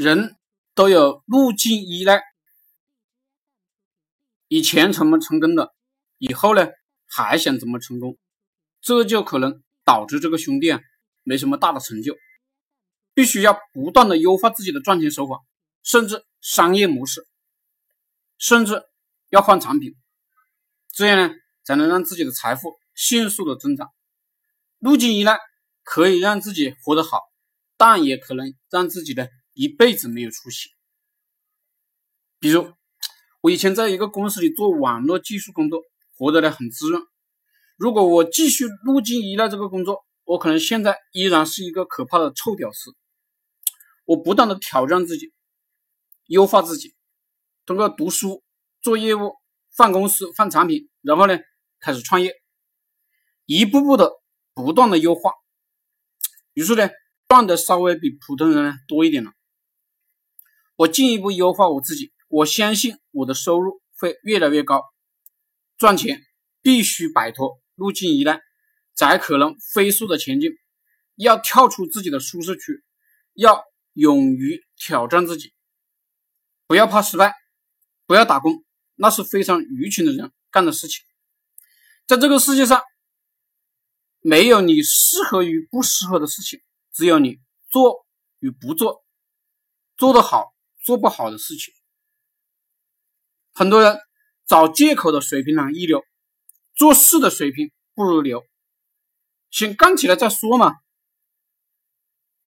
人都有路径依赖，以前怎么成功的，以后呢还想怎么成功，这就可能导致这个兄弟啊没什么大的成就。必须要不断的优化自己的赚钱手法，甚至商业模式，甚至要换产品，这样呢才能让自己的财富迅速的增长。路径依赖可以让自己活得好，但也可能让自己的。一辈子没有出息。比如，我以前在一个公司里做网络技术工作，活得呢很滋润。如果我继续路径依赖这个工作，我可能现在依然是一个可怕的臭屌丝。我不断的挑战自己，优化自己，通过读书、做业务、换公司、换产品，然后呢开始创业，一步步的不断的优化，于是呢赚的稍微比普通人呢多一点了。我进一步优化我自己，我相信我的收入会越来越高。赚钱必须摆脱路径依赖，才可能飞速的前进。要跳出自己的舒适区，要勇于挑战自己，不要怕失败，不要打工，那是非常愚蠢的人干的事情。在这个世界上，没有你适合与不适合的事情，只有你做与不做，做得好。做不好的事情，很多人找借口的水平呢一流，做事的水平不如流。先干起来再说嘛。